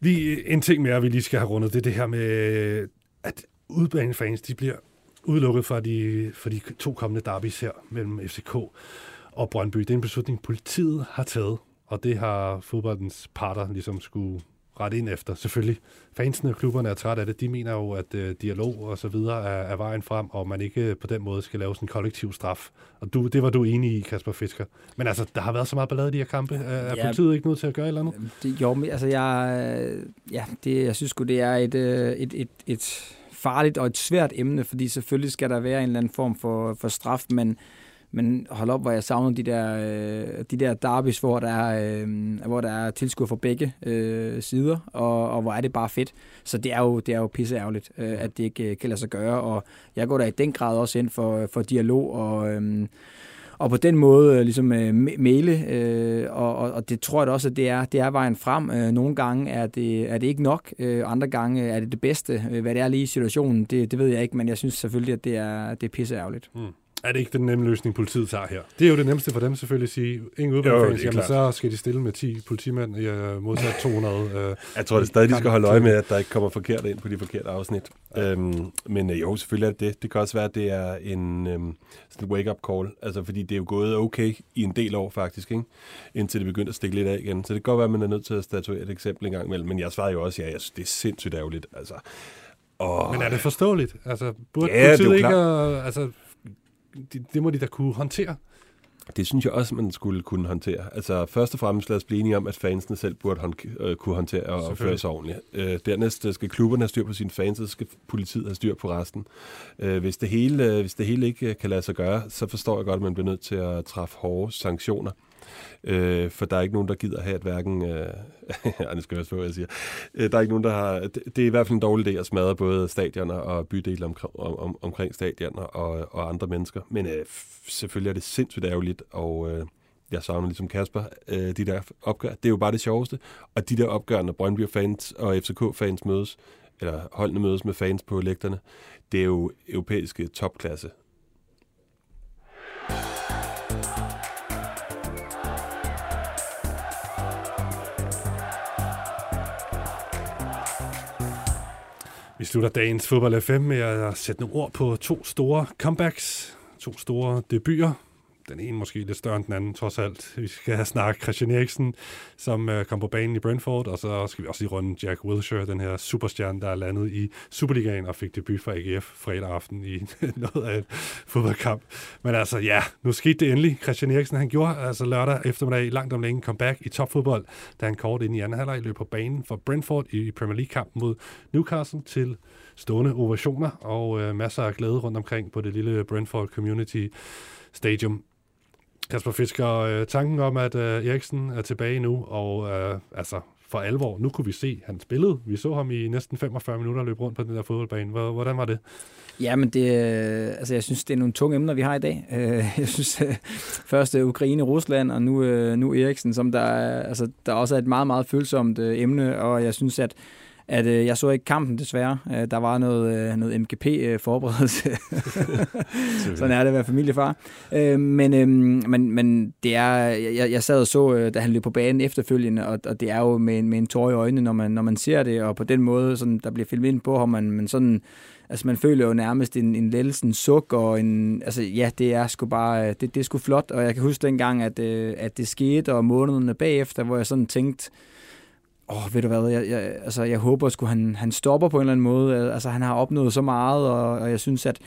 Lige en ting mere, vi lige skal have rundet, det er det her med, at udbanefans, de bliver udelukket fra de, for de to kommende derbys her mellem FCK og Brøndby. Det er en beslutning, politiet har taget, og det har fodboldens parter ligesom skulle rette ind efter. Selvfølgelig, fansene og klubberne er trætte af det. De mener jo, at uh, dialog og så videre er, er vejen frem, og man ikke på den måde skal lave sådan en kollektiv straf. Og du, det var du enig i, Kasper Fisker. Men altså, der har været så meget ballade i de her kampe. Er, ja, politiet ikke nødt til at gøre et eller andet? Det, jo, men altså, jeg, ja, det, jeg synes det er et, øh, et, et, et farligt og et svært emne, fordi selvfølgelig skal der være en eller anden form for, for straf, men men hold op, hvor jeg savner de der, øh, de der derbys, hvor der er, øh, hvor der er tilskud for begge øh, sider, og, og hvor er det bare fedt. Så det er jo, det er jo pisse ærgerligt, øh, at det ikke øh, kan lade sig gøre, og jeg går da i den grad også ind for, for dialog, og, øh, og på den måde øh, ligesom øh, male, øh, og, og det tror jeg da også, at det er, det er vejen frem. Øh, nogle gange er det, er det ikke nok, øh, andre gange er det det bedste. Øh, hvad det er lige i situationen, det, det ved jeg ikke, men jeg synes selvfølgelig, at det er, det er pisse ærgerligt. Mm er det ikke den nemme løsning, politiet tager her? Det er jo det nemmeste for dem selvfølgelig at sige, ingen udvalgfans, jamen så skal de stille med 10 politimænd i uh, modsat 200. Uh, jeg tror det stadig, de skal holde øje med, at der ikke kommer forkert ind på de forkerte afsnit. Ja. Øhm, men uh, jo, selvfølgelig er det det. Det kan også være, at det er en um, wake-up call, altså fordi det er jo gået okay i en del år faktisk, ikke? indtil det begyndte at stikke lidt af igen. Så det kan godt være, at man er nødt til at statuere et eksempel en gang imellem. Men jeg svarer jo også, ja, jeg synes, det er sindssygt ærgerligt. Altså, og... Men er det forståeligt? Altså, burde ja, politiet ikke... At, altså, det, det må de da kunne håndtere. Det synes jeg også, man skulle kunne håndtere. Altså først og fremmest lad os blive enige om, at fansene selv burde hånd- øh, kunne håndtere og opføre sig ordentligt. Øh, dernæst øh, skal klubberne have styr på sine fans, og så skal politiet have styr på resten. Øh, hvis, det hele, øh, hvis det hele ikke kan lade sig gøre, så forstår jeg godt, at man bliver nødt til at træffe hårde sanktioner. Øh, for der er ikke nogen, der gider have et hverken... Øh, ja, det skal jeg også hvad jeg siger. Øh, der er ikke nogen, der har... Det, det er i hvert fald en dårlig idé at smadre både stadioner og bydele om, om, omkring stadioner og, og andre mennesker. Men øh, selvfølgelig er det sindssygt ærgerligt, og... Øh, jeg savner ligesom Kasper, øh, de der opgør. Det er jo bare det sjoveste. Og de der opgør, når Brøndby-fans og FCK-fans mødes, eller holdene mødes med fans på lægterne, det er jo europæiske topklasse. Vi slutter dagens fodbold FM med at sætte nogle ord på to store comebacks, to store debuter den ene måske lidt større end den anden, trods alt. Vi skal have snakket Christian Eriksen, som øh, kom på banen i Brentford, og så skal vi også lige runde Jack Wilshere, den her superstjerne, der er landet i Superligaen og fik debut for AGF fredag aften i noget af en fodboldkamp. Men altså, ja, nu skete det endelig. Christian Eriksen, han gjorde altså lørdag eftermiddag langt om længe comeback i topfodbold, da han kort ind i anden halvleg løb på banen for Brentford i Premier League-kampen mod Newcastle til stående ovationer og øh, masser af glæde rundt omkring på det lille Brentford Community Stadium. Kasper Fisker, øh, tanken om, at øh, Eriksen er tilbage nu, og øh, altså for alvor, nu kunne vi se, han spillede. Vi så ham i næsten 45 minutter løbe rundt på den der fodboldbane. Hvordan var det? Ja, men det, øh, altså, jeg synes, det er nogle tunge emner, vi har i dag. Jeg synes, først Ukraine, Rusland, og nu, nu Eriksen, som der, altså, der også er et meget, meget følsomt emne, og jeg synes, at at øh, jeg så ikke kampen desværre. Øh, der var noget, øh, noget MGP-forberedelse. Øh, Sådan er det at være familiefar. Øh, men, øh, men, men det er, jeg, jeg sad og så, øh, da han løb på banen efterfølgende, og, og det er jo med, med en tår i øjnene, når man, når man ser det, og på den måde, sådan, der bliver filmet ind på ham, man, men sådan, altså man føler jo nærmest en, en lettelse, en suk, og en, altså ja, det er sgu bare, det, det er sgu flot, og jeg kan huske dengang, at, at det skete, og månederne bagefter, hvor jeg sådan tænkte, åh, oh, ved du hvad, jeg, jeg, altså, jeg håber, at han, han stopper på en eller anden måde. Altså, han har opnået så meget, og, og jeg synes, at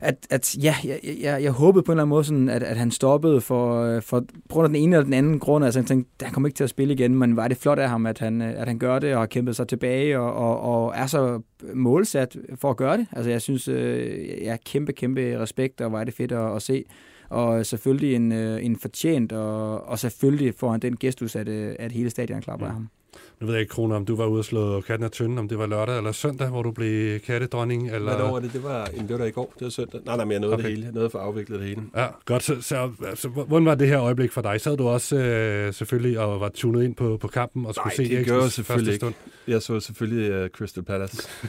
at, at ja, jeg, jeg, jeg håbede på en eller anden måde, sådan, at, at han stoppede for, øh, for på grund af den ene eller den anden grund. Altså, jeg tænkte, han kommer ikke til at spille igen, men var det flot af ham, at han, øh, at han gør det og har kæmpet sig tilbage og, og, og er så målsat for at gøre det. Altså, jeg synes, øh, jeg har kæmpe, kæmpe respekt, og var det fedt at, at se og selvfølgelig en, øh, en fortjent, og, og selvfølgelig får han den gestus, at, øh, at hele stadion klapper ja. af ham. Nu ved jeg ikke, Kroner, om du var ude og slå katten af tynden, om det var lørdag eller søndag, hvor du blev kattedronning? Eller... Hvad var det? Det var, det var der i går, det var søndag. Nej, nej, men jeg nåede okay. det hele. Jeg nåede for afviklet det hele. Ja, godt. Så, så, så, hvordan var det her øjeblik for dig? Sad du også øh, selvfølgelig og var tunet ind på, på kampen og skulle nej, se det gør jeg selvfølgelig ikke. Jeg så selvfølgelig uh, Crystal Palace.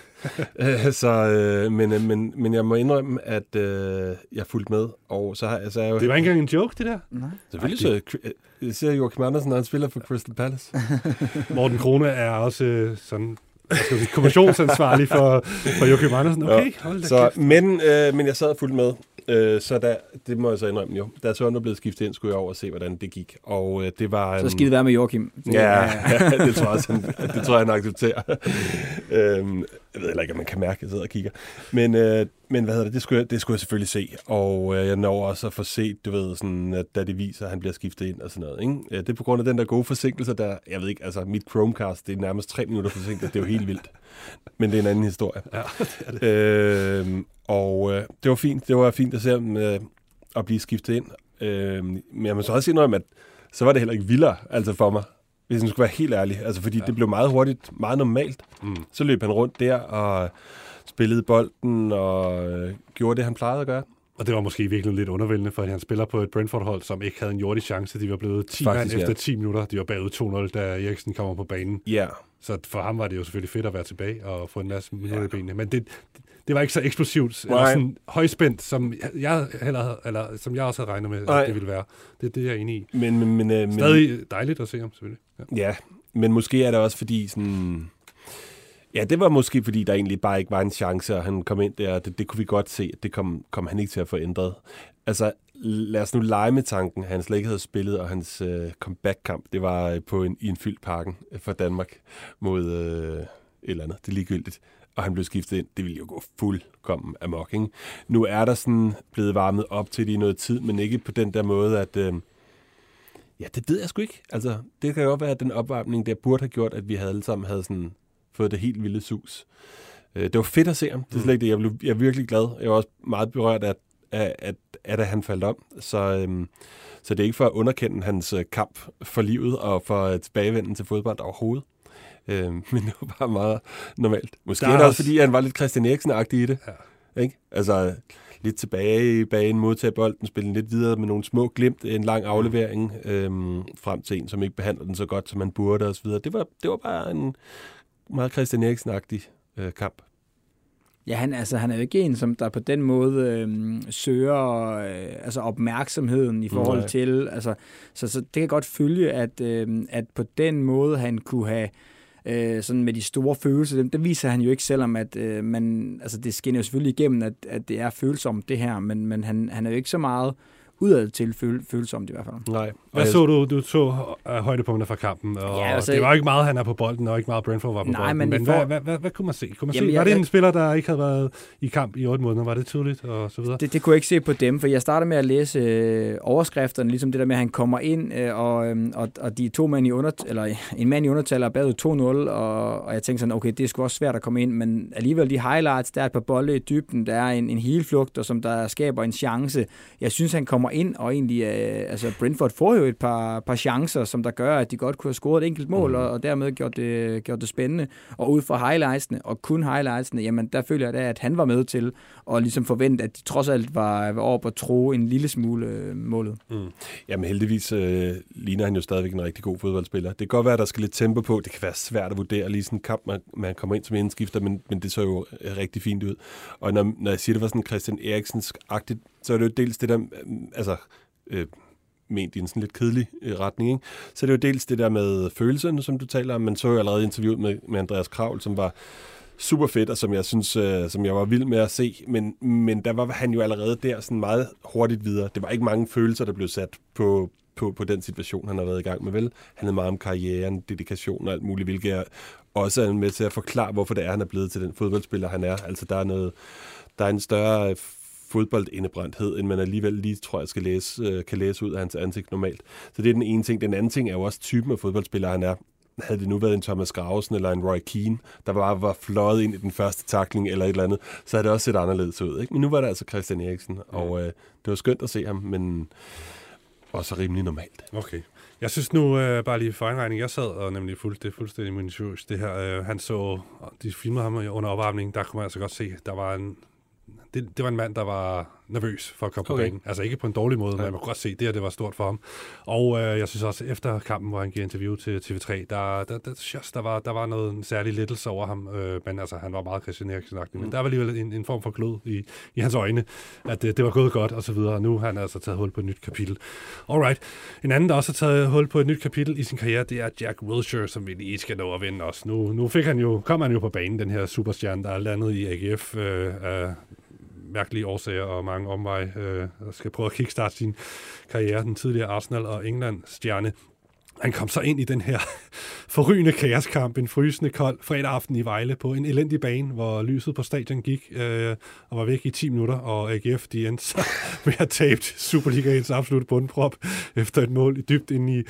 Øh, så, øh, men, øh, men, men jeg må indrømme, at øh, jeg fulgte med. Og så har, altså, jeg jo... Det var ikke engang en joke, det der? Nej. Selvfølgelig så jeg ser Joachim Andersen, når han spiller for Crystal Palace. Morten Krone er også øh, sådan kommissionsansvarlig for, for Joachim Andersen. Okay, hold da så, men, øh, men jeg sad fuldt med, øh, så der, det må jeg så indrømme jo. Da så var blevet skiftet ind, skulle jeg over og se, hvordan det gik. Og øh, det var... Så skal det være med Joachim. Ja, ja, det tror jeg også, han, det tror jeg, han accepterer. øhm, jeg ved heller ikke, om man kan mærke, at jeg sidder og kigger. Men, øh, men hvad hedder det, det skulle, jeg, det skulle jeg selvfølgelig se. Og øh, jeg når også at få set, du ved, sådan, at da det viser, at han bliver skiftet ind og sådan noget. Ikke? Det er på grund af den der gode forsinkelse, der, jeg ved ikke, altså mit Chromecast, det er nærmest tre minutter forsinket, det er jo helt vildt. Men det er en anden historie. Ja, det er det. Øh, og øh, det var fint, det var fint at se ham øh, at blive skiftet ind. Øh, men jeg må så også indrømme, at så var det heller ikke vildere altså for mig hvis man skulle være helt ærlig. Altså, fordi ja. det blev meget hurtigt, meget normalt. Mm. Så løb han rundt der og spillede bolden og øh, gjorde det, han plejede at gøre. Og det var måske virkelig lidt undervældende, for han spiller på et Brentford-hold, som ikke havde en jordig chance. De var blevet 10 Faktisk, mand efter ja. 10 minutter. De var bagud 2-0, da Eriksen kommer på banen. Ja. Så for ham var det jo selvfølgelig fedt at være tilbage og få en masse minutter ja. i benene. Men det, det var ikke så eksplosivt, Nej. eller sådan højspændt, som jeg, heller, eller, som jeg også havde regnet med, Nej. at det ville være. Det er det, jeg er enig i. Men, men, men, øh, Stadig dejligt at se ham, selvfølgelig. Ja. ja, men måske er det også fordi sådan... Ja, det var måske, fordi der egentlig bare ikke var en chance, og han kom ind der, det, det kunne vi godt se, at det kom, kom han ikke til at få ændret. Altså, lad os nu lege med tanken, han slet ikke havde spillet, og hans øh, comeback-kamp, det var øh, på en, i en fyldt parken for Danmark mod øh, et eller andet. Det er ligegyldigt og han blev skiftet ind, det ville jo gå fuldkommen amok. Ikke? Nu er der sådan blevet varmet op til det i noget tid, men ikke på den der måde, at... Øh, ja, det ved jeg sgu ikke. Altså, det kan jo være, at den opvarmning der burde have gjort, at vi havde alle sammen havde sådan fået det helt vilde sus. Øh, det var fedt at se ham. Det er slet ikke det. Jeg, blev, jeg er virkelig glad. Jeg var også meget berørt af, at, at, at, at han faldt om. Så, øhm, så det er ikke for at underkende hans øh, kamp for livet og for tilbagevenden til fodbold overhovedet. Øh, men det var bare meget normalt. Måske er det også, fordi han var lidt Christian Eriksen-agtig i det. Ja. Ikke? Altså, lidt tilbage i banen, modtage bolden, spille lidt videre med nogle små glimt, en lang aflevering øhm, frem til en, som ikke behandler den så godt, som man burde osv. Det var, det var bare en meget Christian Eriksen-agtig øh, kamp. Ja, han, altså, han er jo ikke en, som der på den måde øh, søger øh, altså opmærksomheden i forhold Nej. til... Altså, så, så det kan godt følge, at, øh, at på den måde han kunne have øh, sådan med de store følelser, dem, det viser han jo ikke, selvom at øh, man, altså det skinner jo selvfølgelig igennem, at, at det er følsomt det her, men, men han, han er jo ikke så meget udad til føl, følsomt i hvert fald. Nej. Hvad så du? Du så uh, højdepunkter fra kampen, og Ja, altså- det var ikke meget, han er på bolden, og ikke meget Brentford var på Nej, bolden. men men for- hvad, hvad, hvad, hvad, kunne man se? Kunne man Jamen, se? jeg- Var det en jeg- spiller, der ikke havde været i kamp i otte måneder? Var det tydeligt, og så videre? Det, det kunne jeg ikke se på dem, for jeg starter med at læse øh, overskrifterne, ligesom det der med, at han kommer ind, øh, og, øh, og, og de to mænd i under, eller en mand i undertal er bagud 2-0, og, og jeg tænkte sådan, okay, det er sgu også svært at komme ind, men alligevel de highlights, der er et par bolde i dybden, der er en, en helflugt, og som der skaber en chance. Jeg synes, han kommer ind, og egentlig, øh, altså Brentford får jo et par, par chancer, som der gør, at de godt kunne have scoret et enkelt mål, mm. og, og dermed gjort det, gjort det spændende. Og ud fra highlightsene, og kun highlightsene, jamen der føler jeg da, at han var med til at ligesom forvente, at de trods alt var, var oppe at tro en lille smule øh, målet. Mm. Jamen heldigvis øh, ligner han jo stadigvæk en rigtig god fodboldspiller. Det kan godt være, at der skal lidt tempo på. Det kan være svært at vurdere lige sådan en kamp, man, man kommer ind som indskifter, men, men det så jo øh, rigtig fint ud. Og når, når jeg siger, det var sådan Christian Eriksens-agtigt, så er det jo dels det der, mm, altså, øh, ment i en sådan lidt kedelig øh, retning, ikke? så er det jo dels det der med følelserne, som du taler om. Man så jo allerede interviewet med, med Andreas Kravl, som var super fedt, og som jeg synes, øh, som jeg var vild med at se, men, men der var han jo allerede der sådan meget hurtigt videre. Det var ikke mange følelser, der blev sat på, på, på den situation, han har været i gang med, vel? Han havde meget om karrieren, dedikation og alt muligt, hvilket er også er med til at forklare, hvorfor det er, han er blevet til den fodboldspiller, han er. Altså, der er noget, der er en større fodboldindebrændthed, end man alligevel lige, tror jeg, skal læse, øh, kan læse ud af hans ansigt normalt. Så det er den ene ting. Den anden ting er jo også typen af fodboldspiller, han er havde det nu været en Thomas Grausen eller en Roy Keane, der bare var fløjet ind i den første takling eller et eller andet, så havde det også set anderledes ud. Ikke? Men nu var det altså Christian Eriksen, og øh, det var skønt at se ham, men også rimelig normalt. Okay. Jeg synes nu, øh, bare lige for indregning, jeg sad og nemlig fuld, det er fuldstændig minutiøst, det her. Øh, han så, de filmede ham under opvarmningen, der kunne man altså godt se, der var en, det, det var en mand, der var nervøs for at komme okay. på banen. Altså ikke på en dårlig måde, men Ja. man kunne godt se, det her, det var stort for ham. Og øh, jeg synes også, efter kampen, hvor han giver interview til TV3, der, der, der, synes, der, var, der var noget en særlig lettelse over ham. Øh, men altså, han var meget Christian eriksen mm. men der var alligevel en, en form for glød i, i hans øjne, at det, det var gået godt, og så videre. Og nu har han altså taget hul på et nyt kapitel. Alright. En anden, der også har taget hul på et nyt kapitel i sin karriere, det er Jack Wilshere, som vi lige skal nå at vinde også. Nu, nu fik han jo, kom han jo på banen, den her superstjerne, der er landet i AGF øh, af mærkelige årsager og mange omveje, øh, skal prøve at kickstarte sin karriere, den tidligere Arsenal og England-stjerne. Han kom så ind i den her forrygende kaoskamp, en frysende kold fredag aften i Vejle på en elendig bane, hvor lyset på stadion gik øh, og var væk i 10 minutter, og AGF de endte så med at tabe Superligaens absolut bundprop efter et mål dybt ind i,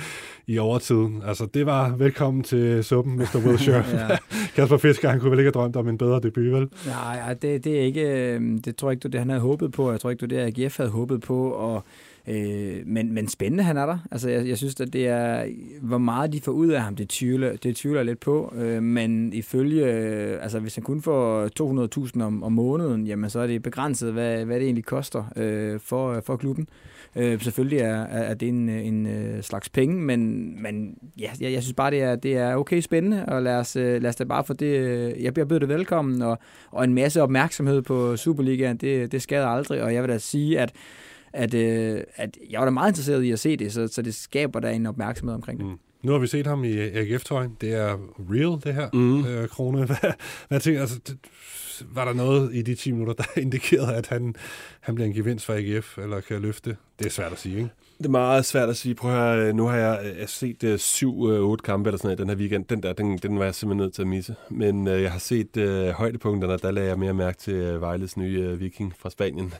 i overtiden. Altså, det var velkommen til suppen, Mr. Wilshere. Ja. Kasper Fisker, han kunne vel ikke have drømt om en bedre debut, vel? Nej, ej, det, det er ikke, øh, det tror jeg ikke, var det, han havde håbet på. Jeg tror ikke, var det, AGF havde håbet på. Og, øh, men, men spændende, han er der. Altså, jeg, jeg synes, at det er, hvor meget de får ud af ham, det tvivler, det tvivler lidt på. Øh, men ifølge, øh, altså hvis han kun får 200.000 om, om måneden, jamen så er det begrænset, hvad, hvad det egentlig koster øh, for, for klubben. Øh, selvfølgelig er, er det en, en øh, slags penge, men, men ja, jeg, jeg synes bare, det er, det er okay spændende, og lad os, øh, lad os da bare få det, øh, jeg, jeg byder det velkommen, og, og en masse opmærksomhed på Superligaen, det, det skader aldrig, og jeg vil da sige, at at, øh, at jeg var da meget interesseret i at se det, så, så det skaber da en opmærksomhed omkring det. Mm. Nu har vi set ham i AGF-tøjen. Det er real, det her, Mm. øh, Krone. Hvad, hvad tænker, altså, det, var der noget i de 10 minutter, der indikerede, at han, han bliver en gevinst for AGF, eller kan løfte? Det er svært at sige, ikke? Det er meget svært at sige. Prøv at høre, nu har jeg, øh, jeg har set uh, syv, uh, otte kampe eller sådan noget den her weekend. Den der, den, den var jeg simpelthen nødt til at misse. Men uh, jeg har set uh, højdepunkterne, der lagde jeg mere mærke til uh, Vejles nye uh, viking fra Spanien.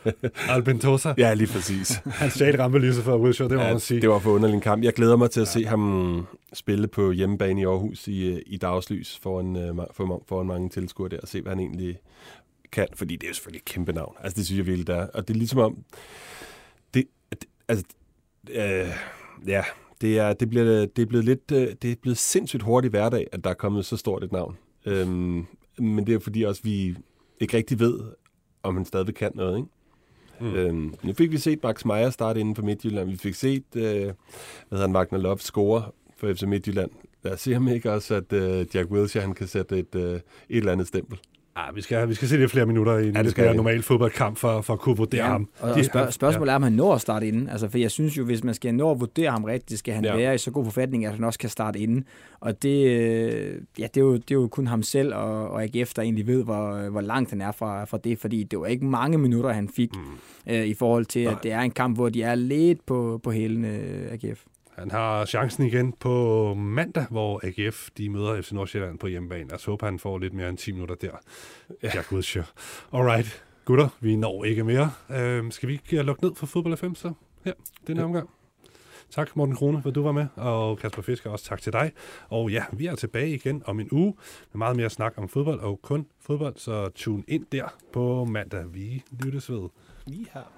Albentosa, ja, lige præcis. han stjal rampelyset for Wilshere, det må ja, man sige. det var for underlig en kamp. Jeg glæder mig til at se ham spille på hjemmebane i Aarhus i, uh, i dagslys foran, uh, for, foran mange tilskuere der, og se, hvad han egentlig kan. Fordi det er jo selvfølgelig et kæmpe navn. Altså, det synes jeg virkelig, der er. Og det er ligesom om... Altså, øh, ja, det er, det, bliver, det er blevet lidt, øh, det er blevet sindssygt hurtigt hverdag, at der er kommet så stort et navn. Øhm, men det er fordi også, vi ikke rigtig ved, om han stadig kan noget, ikke? Mm. Øhm, nu fik vi set Max Meyer starte inden for Midtjylland. Vi fik set, øh, hvad hedder han, Wagner Love score for FC Midtjylland. Lad os se ham ikke også, at øh, Jack Wilshere han kan sætte et, øh, et eller andet stempel. Ah, vi, skal, vi skal se lidt flere minutter i en Ja, det lidt skal mere vi. normal fodboldkamp for, for at kunne vurdere Ja, ham. og, og spørg- spørgsmålet er, om han når at starte inden. Altså, for jeg synes jo, hvis man skal nå at vurdere ham rigtigt, skal han Ja. ja. være i så god forfatning, at han også kan starte inden. Og det, øh, ja, det, er, jo, det er jo kun ham selv og, og AGF, der egentlig ved, hvor, hvor langt han er fra, fra det, fordi det var ikke mange minutter, han fik, mm. øh, i forhold til, Nej. at det er en kamp, hvor de er lidt på, på hælene, øh, AGF. Han har chancen igen på mandag, hvor AGF de møder FC Nordsjælland på hjemmebane. Jeg håber, han får lidt mere end 10 minutter der. Ja. Jack Wilshere. Alright, gutter, vi når ikke mere. Øhm, skal vi ikke lukke ned for Fodbold FM så? Her, den her Ja. omgang. Tak Morten Krone, for du var med, og Kasper Fisker også tak til dig. Og ja, vi er tilbage igen om en uge med meget mere snak om fodbold og kun fodbold, så tune ind der på mandag. Vi lyttes ved. Lige her.